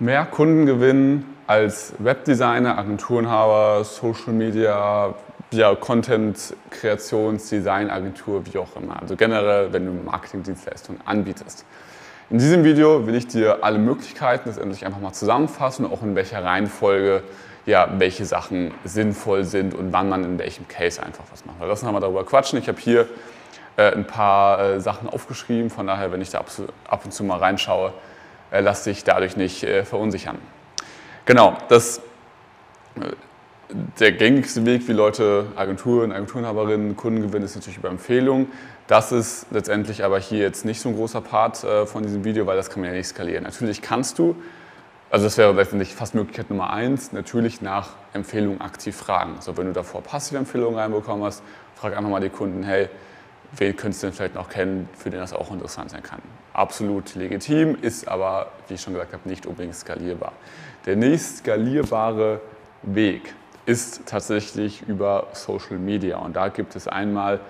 mehr Kunden gewinnen als Webdesigner, Agenturenhaber, Social Media, ja, Content, Kreations, Design, Agentur, wie auch immer. Also generell, wenn du Marketingdienstleistungen anbietest. In diesem Video will ich dir alle Möglichkeiten letztendlich einfach mal zusammenfassen, auch in welcher Reihenfolge ja, welche Sachen sinnvoll sind und wann man in welchem Case einfach was macht. Lass uns mal darüber quatschen. Ich habe hier äh, ein paar äh, Sachen aufgeschrieben, von daher, wenn ich da ab, ab und zu mal reinschaue, äh, lass dich dadurch nicht äh, verunsichern. Genau, das, äh, der gängigste Weg, wie Leute Agenturen, Agenturenhaberinnen, Kunden gewinnen, ist natürlich über Empfehlungen. Das ist letztendlich aber hier jetzt nicht so ein großer Part von diesem Video, weil das kann man ja nicht skalieren. Natürlich kannst du, also das wäre letztendlich fast Möglichkeit Nummer eins, natürlich nach Empfehlungen aktiv fragen. So, wenn du davor passive Empfehlungen reinbekommen hast, frag einfach mal die Kunden, hey, wen könntest du denn vielleicht noch kennen, für den das auch interessant sein kann. Absolut legitim, ist aber, wie ich schon gesagt habe, nicht unbedingt skalierbar. Der nächst skalierbare Weg ist tatsächlich über Social Media. Und da gibt es einmal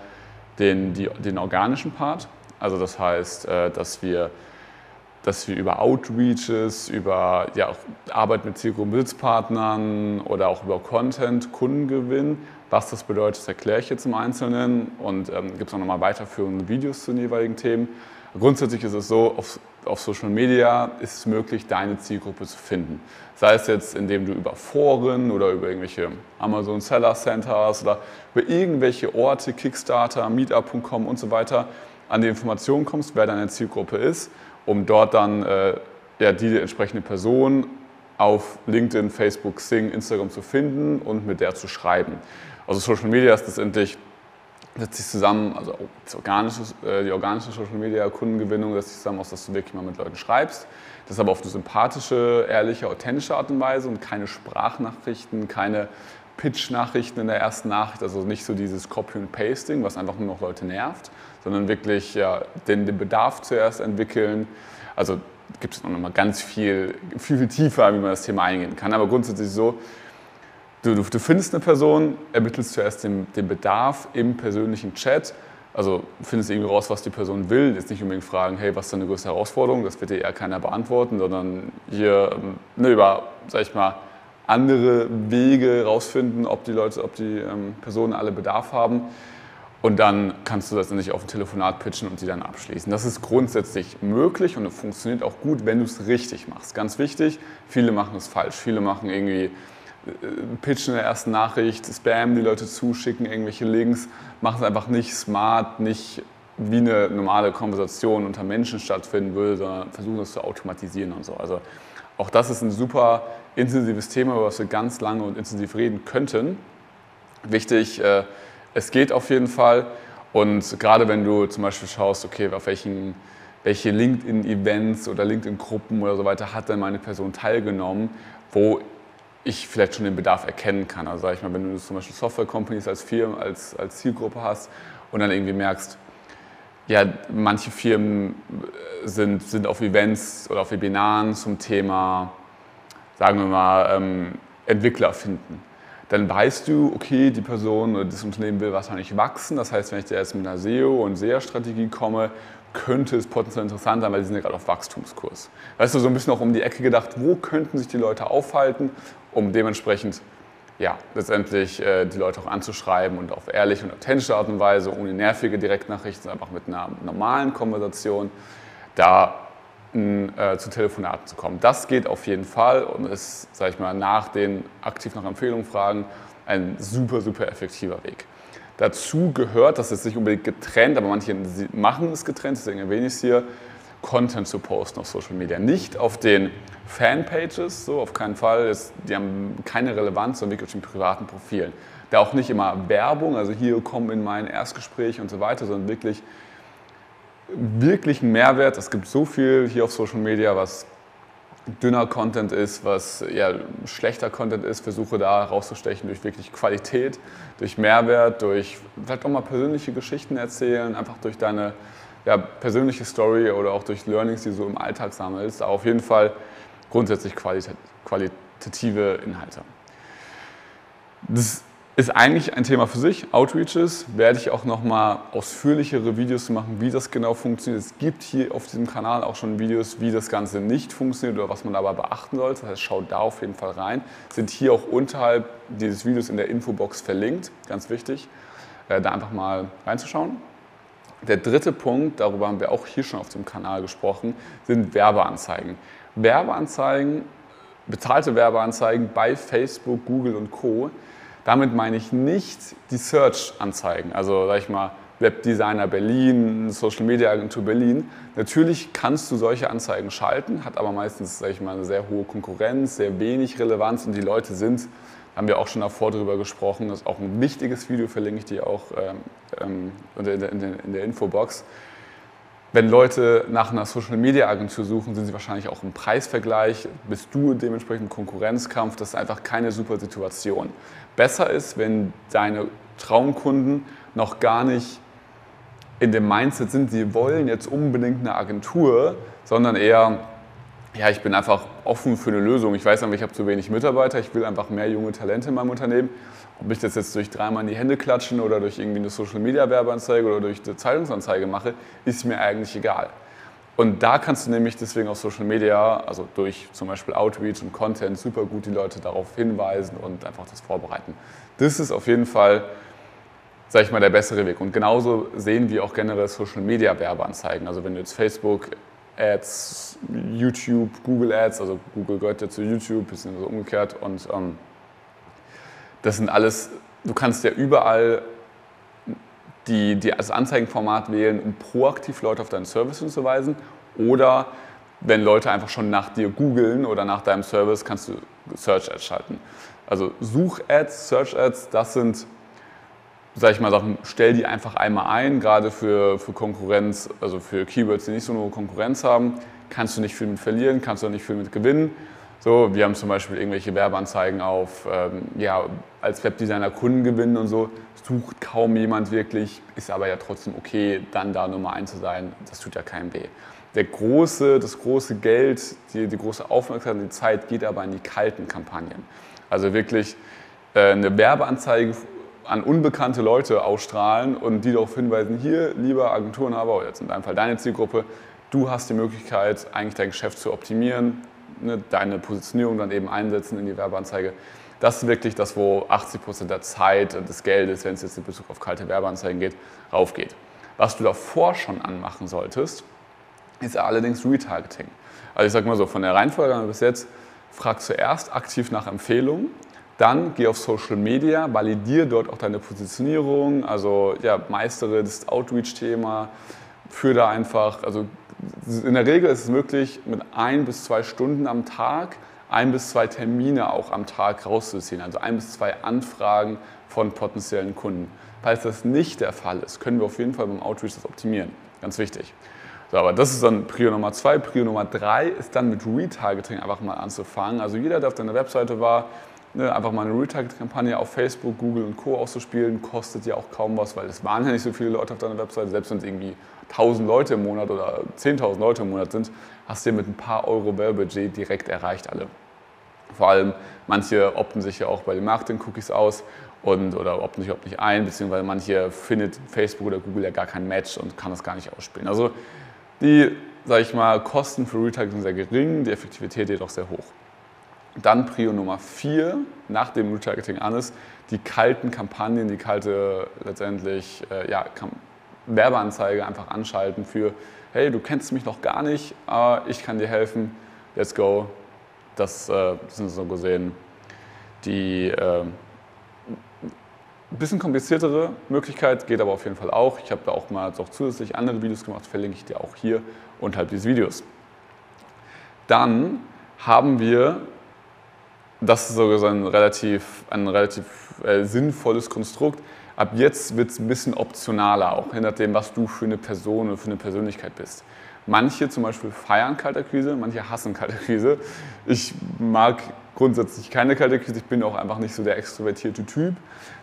den, die, den organischen Part, also das heißt, äh, dass wir, dass wir über Outreaches, über ja, Arbeit mit Zielgruppenbesitzpartnern oder auch über Content Kunden gewinnen was das bedeutet, erkläre ich jetzt im Einzelnen und ähm, gibt es auch nochmal weiterführende Videos zu den jeweiligen Themen. Grundsätzlich ist es so, auf, auf, Social Media ist es möglich, deine Zielgruppe zu finden. Sei es jetzt, indem du über Foren oder über irgendwelche Amazon Seller Centers oder über irgendwelche Orte, Kickstarter, Meetup.com und so weiter, an die Informationen kommst, wer deine Zielgruppe ist, um dort dann äh, ja, die entsprechende Person auf LinkedIn, Facebook, Sing, Instagram zu finden und mit der zu schreiben. Also Social Media ist letztendlich setzt sich zusammen, also organische, äh, die organische Social Media Kundengewinnung setzt sich zusammen aus, dass du wirklich mal mit Leuten schreibst. Das ist aber auf eine sympathische, ehrliche, authentische Art und Weise und keine Sprachnachrichten, keine Pitch-Nachrichten in der ersten Nachricht, also nicht so dieses Copy and Pasting, was einfach nur noch Leute nervt, sondern wirklich ja, den, den Bedarf zuerst entwickeln. Also gibt es noch mal ganz viel, viel, viel tiefer, wie man das Thema eingehen kann. Aber grundsätzlich so, Du, du, findest eine Person, ermittelst zuerst den, den, Bedarf im persönlichen Chat. Also findest irgendwie raus, was die Person will. Jetzt nicht unbedingt fragen, hey, was ist deine größte Herausforderung? Das wird dir eher keiner beantworten, sondern hier ne, über, sag ich mal, andere Wege rausfinden, ob die Leute, ob die ähm, Personen alle Bedarf haben. Und dann kannst du das nicht auf ein Telefonat pitchen und sie dann abschließen. Das ist grundsätzlich möglich und es funktioniert auch gut, wenn du es richtig machst. Ganz wichtig, viele machen es falsch. Viele machen irgendwie Pitch in der ersten Nachricht, Spam, die Leute zuschicken, irgendwelche Links, machen es einfach nicht smart, nicht wie eine normale Konversation unter Menschen stattfinden würde, sondern versuchen es zu automatisieren und so. Also auch das ist ein super intensives Thema, über das wir ganz lange und intensiv reden könnten. Wichtig, äh, es geht auf jeden Fall. Und gerade wenn du zum Beispiel schaust, okay, auf welchen, welche LinkedIn-Events oder LinkedIn-Gruppen oder so weiter hat denn meine Person teilgenommen, wo ich vielleicht schon den Bedarf erkennen kann. Also sag ich mal, wenn du zum Beispiel Software-Companies als Firma, als, als Zielgruppe hast und dann irgendwie merkst, ja, manche Firmen äh, sind, sind auf Events oder auf Webinaren zum Thema, sagen wir mal, ähm, Entwickler finden. Dann weißt du, okay, die Person oder das Unternehmen will wahrscheinlich wachsen. Das heißt, wenn ich da jetzt mit einer SEO- und SEA-Strategie komme, könnte es potenziell interessant sein, weil die sind ja gerade auf Wachstumskurs. Weißt du, so ein bisschen auch um die Ecke gedacht, wo könnten sich die Leute aufhalten, um dementsprechend ja, letztendlich äh, die Leute auch anzuschreiben und auf ehrliche und authentische Art und Weise, ohne nervige Direktnachrichten, einfach mit einer normalen Konversation, da äh, zu Telefonaten zu kommen. Das geht auf jeden Fall und ist, sage ich mal, nach den aktiv nach Empfehlungen fragen ein super, super effektiver Weg. Dazu gehört, das ist nicht unbedingt getrennt, aber manche machen es getrennt, deswegen erwähne ich es hier, Content zu posten auf Social Media. Nicht auf den Fanpages, so auf keinen Fall, die haben keine Relevanz, sondern wirklich auf den privaten Profilen. Da auch nicht immer Werbung, also hier kommen in mein Erstgespräch und so weiter, sondern wirklich, wirklich einen Mehrwert. Es gibt so viel hier auf Social Media, was dünner Content ist, was ja, schlechter Content ist, versuche da rauszustechen durch wirklich Qualität, durch Mehrwert, durch vielleicht auch mal persönliche Geschichten erzählen, einfach durch deine ja, persönliche Story oder auch durch Learnings, die du im Alltag sammelst. Aber auf jeden Fall grundsätzlich qualit qualitative Inhalte. Das Ist eigentlich ein Thema für sich. Outreaches werde ich auch nochmal ausführlichere Videos machen, wie das genau funktioniert. Es gibt hier auf diesem Kanal auch schon Videos, wie das Ganze nicht funktioniert oder was man dabei beachten sollte. Das heißt, schaut da auf jeden Fall rein. Sind hier auch unterhalb dieses Videos in der Infobox verlinkt. Ganz wichtig, äh, da einfach mal reinzuschauen. Der dritte Punkt, darüber haben wir auch hier schon auf dem Kanal gesprochen, sind Werbeanzeigen. Werbeanzeigen, bezahlte Werbeanzeigen bei Facebook, Google und Co damit meine ich nicht die Search-Anzeigen, also sag ich mal Webdesigner Berlin, Social Media Agentur Berlin. Natürlich kannst du solche Anzeigen schalten, hat aber meistens sag ich mal, eine sehr hohe Konkurrenz, sehr wenig Relevanz und die Leute sind, haben wir auch schon davor darüber gesprochen, das ist auch ein wichtiges Video, verlinke ich dir auch ähm, der, in, der, in der Infobox. Wenn Leute nach einer Social Media Agentur suchen, sind sie wahrscheinlich auch im Preisvergleich, bist du dementsprechend im Konkurrenzkampf, das ist einfach keine super Situation. Besser ist, wenn deine Traumkunden noch gar nicht in dem Mindset sind, sie wollen jetzt unbedingt eine Agentur, sondern eher, ja, ich bin einfach offen für eine Lösung. Ich weiß einfach, ich habe zu wenig Mitarbeiter, ich will einfach mehr junge Talente in meinem Unternehmen ob ich das jetzt durch dreimal in die Hände klatschen oder durch irgendwie eine Social Media Werbeanzeige oder durch eine Zeitungsanzeige mache, ist mir eigentlich egal. Und da kannst du nämlich deswegen auf Social Media, also durch zum Beispiel Outreach und Content, super gut die Leute darauf hinweisen und einfach das vorbereiten. Das ist auf jeden Fall, sag ich mal, der bessere Weg. Und genauso sehen wir auch generell Social Media Werbeanzeigen. Also wenn du jetzt Facebook Ads, YouTube, Google Ads, also Google gehört ja zu YouTube, bisschen so umgekehrt und ähm, das sind alles, du kannst ja überall die, die, das Anzeigenformat wählen, um proaktiv Leute auf deinen Service hinzuweisen. Oder wenn Leute einfach schon nach dir googeln oder nach deinem Service, kannst du Search Ads schalten. Also Such-Ads, Search-Ads, das sind, sag ich mal, Sachen, stell die einfach einmal ein, gerade für, für Konkurrenz, also für Keywords, die nicht so eine hohe Konkurrenz haben, kannst du nicht viel mit verlieren, kannst du nicht viel mit gewinnen. So, wir haben zum Beispiel irgendwelche Werbeanzeigen auf, ähm, ja, als Webdesigner Kunden gewinnen und so, sucht kaum jemand wirklich, ist aber ja trotzdem okay, dann da Nummer eins zu sein, das tut ja keinem weh. Der große, das große Geld, die, die große Aufmerksamkeit, die Zeit geht aber in die kalten Kampagnen. Also wirklich äh, eine Werbeanzeige an unbekannte Leute ausstrahlen und die darauf hinweisen, hier, lieber Agenturenhaber, oder jetzt in deinem Fall deine Zielgruppe, du hast die Möglichkeit, eigentlich dein Geschäft zu optimieren, ne, deine Positionierung dann eben einsetzen in die Werbeanzeige. Das ist wirklich das, wo 80 Prozent der Zeit und des Geldes, wenn es jetzt in Bezug auf kalte Werbeanzeigen geht, raufgeht. Was du davor schon anmachen solltest, ist allerdings Retargeting. Also ich sage mal so, von der Reihenfolge bis jetzt, frag zuerst aktiv nach Empfehlungen, dann geh auf Social Media, validiere dort auch deine Positionierung, also ja, meistere das Outreach-Thema, führe da einfach, also in der Regel ist es möglich, mit ein bis zwei Stunden am Tag ein bis zwei Termine auch am Tag rauszuziehen, also ein bis zwei Anfragen von potenziellen Kunden. Falls das nicht der Fall ist, können wir auf jeden Fall beim Outreach das optimieren. Ganz wichtig. So, aber das ist dann Prio Nummer zwei. Prio Nummer drei ist dann mit Retargeting einfach mal anzufangen. Also jeder, der auf deiner Webseite war, ne, einfach mal eine Retargeting-Kampagne auf Facebook, Google und Co. auszuspielen, kostet ja auch kaum was, weil es waren ja nicht so viele Leute auf deiner Webseite, selbst wenn es irgendwie 1000 Leute im Monat oder 10.000 Leute im Monat sind, hast du mit ein paar Euro Werbebudget direkt erreicht alle. Vor allem manche opten sich ja auch bei den Marketing-Cookies aus und, oder opten sich überhaupt nicht ein, beziehungsweise manche findet Facebook oder Google ja gar kein Match und kann das gar nicht ausspielen. Also die, sage ich mal, Kosten für Retargeting sind sehr gering, die Effektivität jedoch sehr hoch. Dann Prio Nummer 4, nach dem Retargeting an ist, die kalten Kampagnen, die kalte letztendlich äh, ja, Werbeanzeige einfach anschalten für, hey, du kennst mich noch gar nicht, aber ich kann dir helfen, let's go. Das äh, sind so gesehen die äh, bisschen kompliziertere Möglichkeit, geht aber auf jeden Fall auch. Ich habe da auch mal auch zusätzlich andere Videos gemacht, verlinke ich dir auch hier unterhalb dieses Videos. Dann haben wir, das ist sogar ein relativ, ein relativ äh, sinnvolles Konstrukt, Ab jetzt wird es ein bisschen optionaler, auch je nachdem, was du für eine Person oder für eine Persönlichkeit bist. Manche zum Beispiel feiern Kaltakquise, manche hassen Kaltakquise. Ich mag grundsätzlich keine Kaltakquise, ich bin auch einfach nicht so der extrovertierte Typ.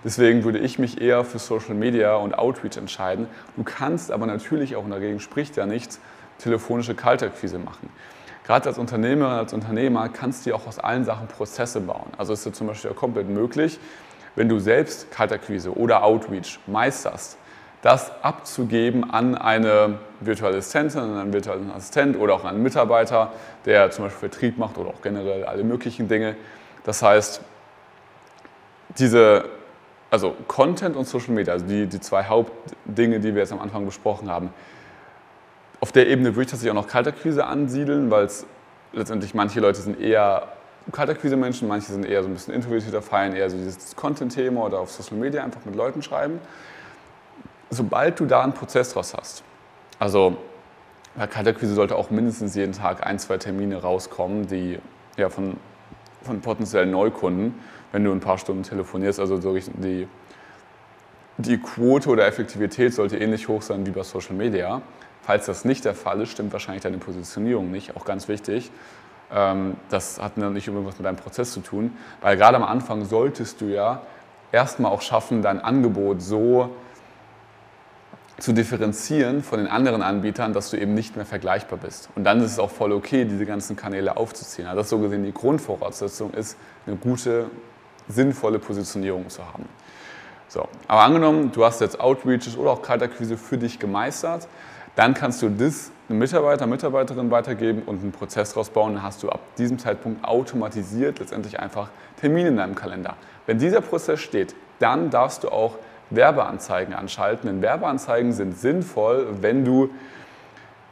Deswegen würde ich mich eher für Social Media und Outreach entscheiden. Du kannst aber natürlich auch, und dagegen spricht ja nichts, telefonische Kaltakquise machen. Gerade als Unternehmerin, als Unternehmer kannst du auch aus allen Sachen Prozesse bauen. Also ist ja zum Beispiel auch komplett möglich, wenn du selbst Kaltakquise oder Outreach meisterst, das abzugeben an eine virtuelle Assistentin, an einen virtuellen Assistent oder auch an einen Mitarbeiter, der zum Beispiel Vertrieb macht oder auch generell alle möglichen Dinge. Das heißt, diese, also Content und Social Media, also die, die zwei Hauptdinge, die wir jetzt am Anfang besprochen haben, auf der Ebene würde ich tatsächlich auch noch Kaltakquise ansiedeln, weil es letztendlich manche Leute sind eher Kaltakquise-Menschen, manche sind eher so ein bisschen introvertierter, feiern eher so dieses Content-Thema oder auf Social Media einfach mit Leuten schreiben. Sobald du da einen Prozess draus hast, also bei Kaltakquise sollte auch mindestens jeden Tag ein, zwei Termine rauskommen, die ja, von, von potenziellen Neukunden, wenn du ein paar Stunden telefonierst, also so die, die Quote oder Effektivität sollte ähnlich hoch sein wie bei Social Media. Falls das nicht der Fall ist, stimmt wahrscheinlich deine Positionierung nicht, auch ganz wichtig. Ähm, das hat nicht irgendwas mit deinem Prozess zu tun, weil gerade am Anfang solltest du ja erstmal auch schaffen, dein Angebot so zu differenzieren von den anderen Anbietern, dass du eben nicht mehr vergleichbar bist. Und dann ist es auch voll okay, diese ganzen Kanäle aufzuziehen. Also das so gesehen die Grundvoraussetzung ist, eine gute, sinnvolle Positionierung zu haben. So, aber angenommen, du hast jetzt Outreaches oder auch Kaltakquise für dich gemeistert, dann kannst du das einem Mitarbeiter, Mitarbeiterin weitergeben und einen Prozess daraus bauen. Dann hast du ab diesem Zeitpunkt automatisiert letztendlich einfach Termine in deinem Kalender. Wenn dieser Prozess steht, dann darfst du auch Werbeanzeigen anschalten. Denn Werbeanzeigen sind sinnvoll, wenn du,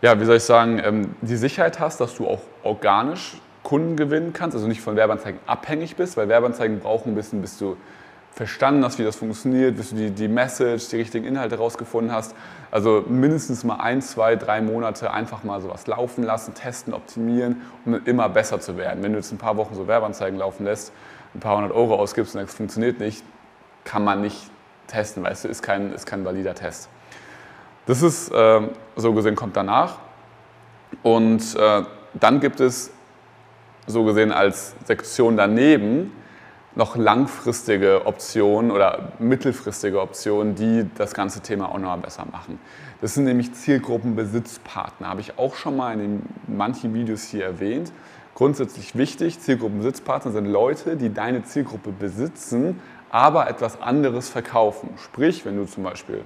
ja, wie soll ich sagen, ähm, die Sicherheit hast, dass du auch organisch Kunden gewinnen kannst, also nicht von Werbeanzeigen abhängig bist, weil Werbeanzeigen brauchen ein bisschen, bis du verstanden hast, wie das funktioniert, bis du die, die Message, die richtigen Inhalte rausgefunden hast. Also mindestens mal ein, zwei, drei Monate einfach mal sowas laufen lassen, testen, optimieren, um immer besser zu werden. Wenn du jetzt ein paar Wochen so Werbeanzeigen laufen lässt, ein paar hundert Euro ausgibst und das funktioniert nicht, kann man nicht testen, weil es ist kein, ist kein valider Test. Das ist, äh, so gesehen, kommt danach. Und äh, dann gibt es, so gesehen, als Sektion daneben noch langfristige Optionen oder mittelfristige Optionen, die das ganze Thema auch noch besser machen. Das sind nämlich Zielgruppenbesitzpartner, habe ich auch schon mal in den, manchen Videos hier erwähnt. Grundsätzlich wichtig, Zielgruppenbesitzpartner sind Leute, die deine Zielgruppe besitzen, aber etwas anderes verkaufen. Sprich, wenn du zum Beispiel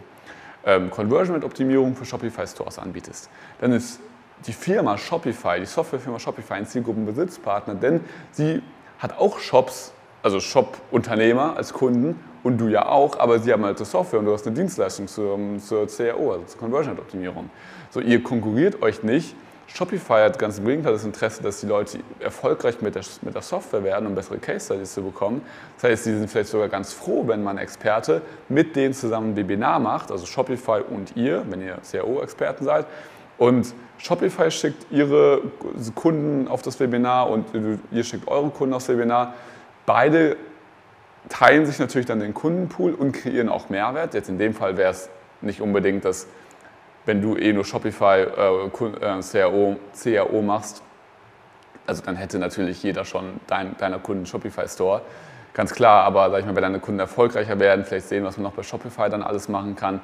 ähm, Conversion-Optimierung für Shopify-Stores anbietest, dann ist die Firma Shopify, die Softwarefirma Shopify ein Zielgruppenbesitzpartner, denn sie hat auch Shops, also Shop-Unternehmer als Kunden und du ja auch, aber sie haben halt eine Software und du hast eine Dienstleistung zur, zur CRO, also zur Conversion-Optimierung. So, ihr konkurriert euch nicht, Shopify hat ganz im Gegenteil das Interesse, dass die Leute erfolgreich mit der, mit der Software werden, um bessere Case Studies zu bekommen. Das heißt, sie sind vielleicht sogar ganz froh, wenn man Experte mit denen zusammen ein Webinar macht, also Shopify und ihr, wenn ihr CRO-Experten seid. Und Shopify schickt ihre Kunden auf das Webinar und ihr schickt eure Kunden aufs Webinar. Beide teilen sich natürlich dann den Kundenpool und kreieren auch Mehrwert. Jetzt in dem Fall wäre es nicht unbedingt das wenn du eh nur Shopify äh, äh CRO, CRO machst, also dann hätte natürlich jeder schon dein, deiner Kunden Shopify Store. Ganz klar, aber sag ich mal, wenn deine Kunden erfolgreicher werden, vielleicht sehen, was man noch bei Shopify dann alles machen kann,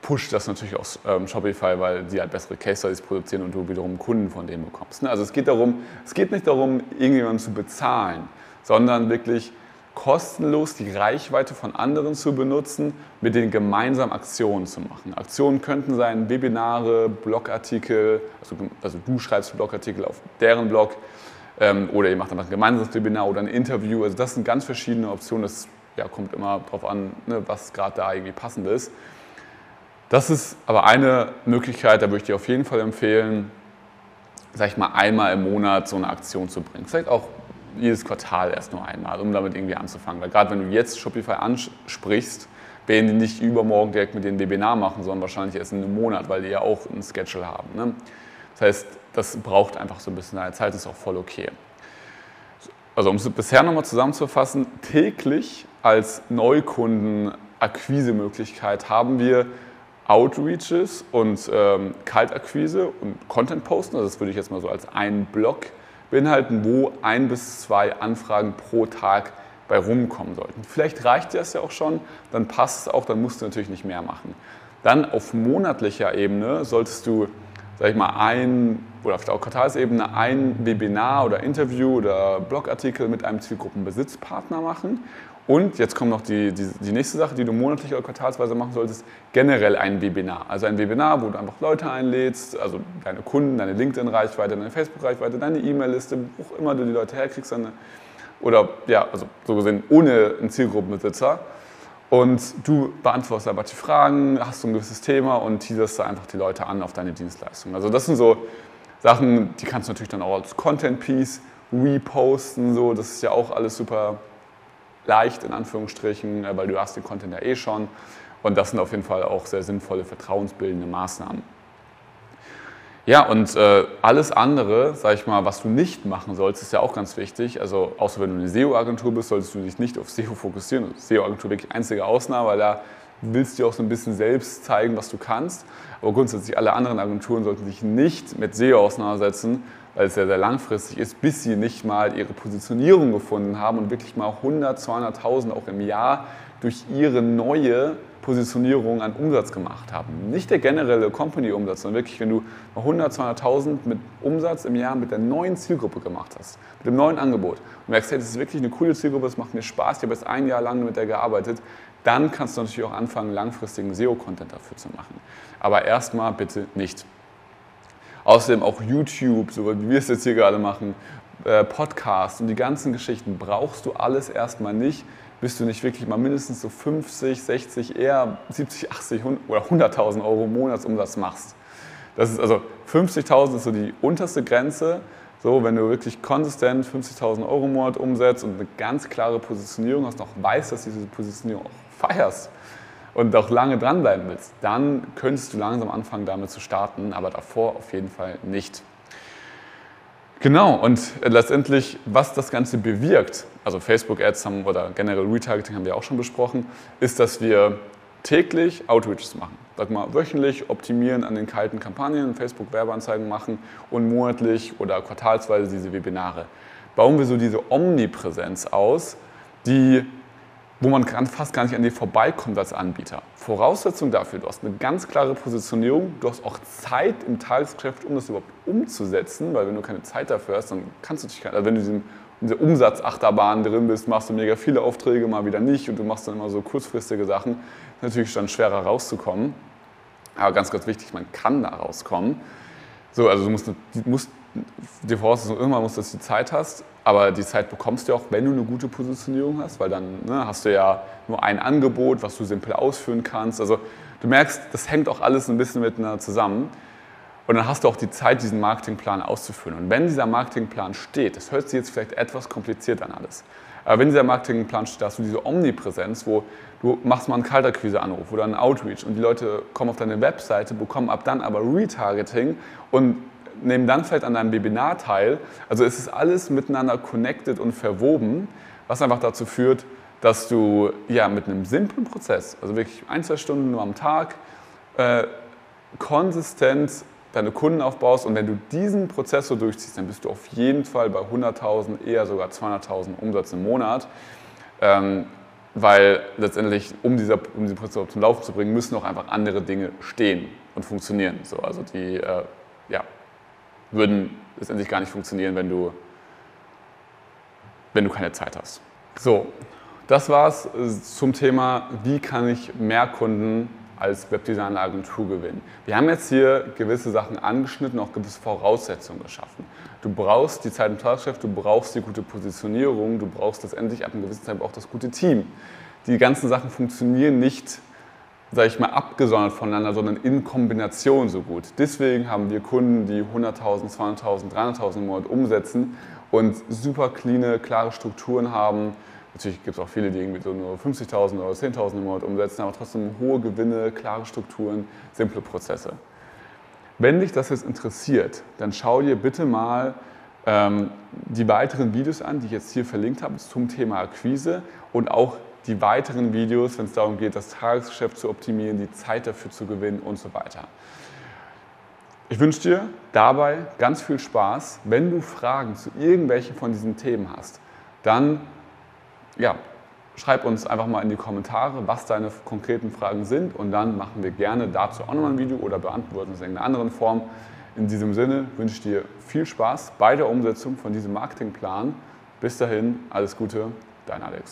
pusht das natürlich auch ähm, Shopify, weil die halt bessere Case Studies produzieren und du wiederum Kunden von denen bekommst. Ne? Also es geht darum, es geht nicht darum, irgendjemanden zu bezahlen, sondern wirklich kostenlos die Reichweite von anderen zu benutzen, mit denen gemeinsam Aktionen zu machen. Aktionen könnten sein Webinare, Blogartikel, also, also du schreibst Blogartikel auf deren Blog ähm, oder ihr macht einfach ein gemeinsames Webinar oder ein Interview. Also das sind ganz verschiedene Optionen. Das ja, kommt immer darauf an, ne, was gerade da irgendwie passend ist. Das ist aber eine Möglichkeit, da würde ich dir auf jeden Fall empfehlen, sag ich mal, einmal im Monat so eine Aktion zu bringen. Vielleicht auch jedes Quartal erst nur einmal, um damit irgendwie anzufangen. Weil gerade wenn du jetzt Shopify ansprichst, werden die nicht übermorgen direkt mit dem Webinar machen, sondern wahrscheinlich erst in einem Monat, weil die ja auch ein Schedule haben. Ne? Das heißt, das braucht einfach so ein bisschen deine Zeit, ist auch voll okay. Also um es bisher nochmal zusammenzufassen, täglich als Neukunden-Akquise-Möglichkeit haben wir Outreaches und ähm, Kaltakquise und Content posten. Also das würde ich jetzt mal so als einen Block beinhalten, wo ein bis zwei Anfragen pro Tag bei rumkommen sollten. Vielleicht reicht dir das ja auch schon, dann passt es auch, dann musst du natürlich nicht mehr machen. Dann auf monatlicher Ebene solltest du, sag ich mal, ein oder auf der Quartalsebene ein Webinar oder Interview oder Blogartikel mit einem Zielgruppenbesitzpartner machen Und jetzt kommt noch die, die, die, nächste Sache, die du monatlich oder quartalsweise machen solltest, generell ein Webinar. Also ein Webinar, wo du einfach Leute einlädst, also deine Kunden, deine LinkedIn-Reichweite, deine Facebook-Reichweite, deine E-Mail-Liste, wo auch immer du die Leute herkriegst, deine, oder ja, also so gesehen ohne einen Zielgruppenbesitzer. Und du beantwortest einfach die Fragen, hast so ein gewisses Thema und teaserst da einfach die Leute an auf deine Dienstleistung. Also das sind so Sachen, die kannst du natürlich dann auch als Content-Piece reposten, so, das ist ja auch alles super leicht in Anführungsstrichen, äh, weil du hast den Content ja eh schon. Und das sind auf jeden Fall auch sehr sinnvolle, vertrauensbildende Maßnahmen. Ja, und äh, alles andere, sag ich mal, was du nicht machen sollst, ist ja auch ganz wichtig. Also, außer wenn du eine SEO-Agentur bist, solltest du dich nicht auf SEO fokussieren. SEO-Agentur wirklich einzige Ausnahme, weil da willst du auch so ein bisschen selbst zeigen, was du kannst. Aber grundsätzlich alle anderen Agenturen sollten sich nicht mit SEO auseinandersetzen, weil es ja sehr langfristig ist, bis sie nicht mal ihre Positionierung gefunden haben und wirklich mal 100, 200.000 auch im Jahr durch ihre neue Positionierung an Umsatz gemacht haben. Nicht der generelle Company-Umsatz, sondern wirklich, wenn du 100, 200.000 mit Umsatz im Jahr mit der neuen Zielgruppe gemacht hast, mit dem neuen Angebot und merkst, hey, das ist wirklich eine coole Zielgruppe, das macht mir Spaß, ich habe jetzt ein Jahr lang mit der gearbeitet, dann kannst du natürlich auch anfangen, langfristigen SEO-Content dafür zu machen. Aber erstmal bitte nicht. Außerdem auch YouTube, so wie wir es jetzt hier gerade machen, äh, Podcasts und die ganzen Geschichten brauchst du alles erstmal nicht, bis du nicht wirklich mal mindestens so 50, 60, eher 70, 80 oder 100.000 Euro Monatsumsatz machst. Das ist also 50.000 ist so die unterste Grenze. So, wenn du wirklich konsistent 50.000 Euro im Monat umsetzt und eine ganz klare Positionierung hast, auch weißt, dass diese Positionierung auch feierst, und auch lange dranbleiben willst, dann könntest du langsam anfangen, damit zu starten, aber davor auf jeden Fall nicht. Genau, und letztendlich, was das Ganze bewirkt, also Facebook-Ads haben oder generell Retargeting haben wir auch schon besprochen, ist, dass wir täglich Outreaches machen. Sag mal, wöchentlich optimieren an den kalten Kampagnen, Facebook-Werbeanzeigen machen und monatlich oder quartalsweise diese Webinare. Bauen wir so diese Omnipräsenz aus, die wo man fast gar nicht an dir vorbeikommt als Anbieter. Voraussetzung dafür, du hast eine ganz klare Positionierung, du hast auch Zeit im Tagesgeschäft, um das überhaupt umzusetzen, weil wenn du keine Zeit dafür hast, dann kannst du dich, also wenn du in dieser Umsatzachterbahn drin bist, machst du mega viele Aufträge, mal wieder nicht und du machst dann immer so kurzfristige Sachen, ist natürlich dann schwerer rauszukommen. Aber ganz, ganz wichtig, man kann da rauskommen. So, also du musst, musst die Voraussetzung irgendwann muss, dass du die Zeit hast, aber die Zeit bekommst du auch, wenn du eine gute Positionierung hast, weil dann ne, hast du ja nur ein Angebot, was du simpel ausführen kannst. Also du merkst, das hängt auch alles ein bisschen miteinander zusammen. Und dann hast du auch die Zeit, diesen Marketingplan auszuführen. Und wenn dieser Marketingplan steht, das hört sich jetzt vielleicht etwas kompliziert an alles, aber wenn dieser Marketingplan steht, hast du diese Omnipräsenz, wo du machst mal einen Kaltakquise-Anruf oder einen Outreach und die Leute kommen auf deine Webseite, bekommen ab dann aber Retargeting und nehmen dann vielleicht an einem Webinar teil. Also es ist alles miteinander connected und verwoben, was einfach dazu führt, dass du ja mit einem simplen Prozess, also wirklich ein, zwei Stunden nur am Tag, äh, konsistent deine Kunden aufbaust und wenn du diesen Prozess so durchziehst, dann bist du auf jeden Fall bei 100.000, eher sogar 200.000 Umsatz im Monat. Ähm, weil letztendlich, um, dieser, um diesen Prozess zum Laufen zu bringen, müssen auch einfach andere Dinge stehen und funktionieren. So, also die äh, würden letztendlich gar nicht funktionieren, wenn du, wenn du keine Zeit hast. So, das war's zum Thema, wie kann ich mehr Kunden als Webdesigner-Agentur gewinnen. Wir haben jetzt hier gewisse Sachen angeschnitten, auch gewisse Voraussetzungen geschaffen. Du brauchst die Zeit im Tagesgeschäft, du brauchst die gute Positionierung, du brauchst letztendlich ab einem gewissen Zeitpunkt auch das gute Team. Die ganzen Sachen funktionieren nicht sage ich mal, abgesondert voneinander, sondern in Kombination so gut. Deswegen haben wir Kunden, die 100.000, 200.000, 300.000 im Monat umsetzen und super clean, klare Strukturen haben. Natürlich gibt es auch viele, die irgendwie so nur 50.000 oder 10.000 im Monat umsetzen, aber trotzdem hohe Gewinne, klare Strukturen, simple Prozesse. Wenn dich das jetzt interessiert, dann schau dir bitte mal ähm, die weiteren Videos an, die ich jetzt hier verlinkt habe zum Thema Akquise und auch die weiteren Videos, wenn es darum geht, das Tagesgeschäft zu optimieren, die Zeit dafür zu gewinnen und so weiter. Ich wünsche dir dabei ganz viel Spaß. Wenn du Fragen zu irgendwelchen von diesen Themen hast, dann ja, schreib uns einfach mal in die Kommentare, was deine konkreten Fragen sind und dann machen wir gerne dazu auch nochmal ein Video oder beantworten es in irgendeiner anderen Form. In diesem Sinne wünsche ich dir viel Spaß bei der Umsetzung von diesem Marketingplan. Bis dahin, alles Gute, dein Alex.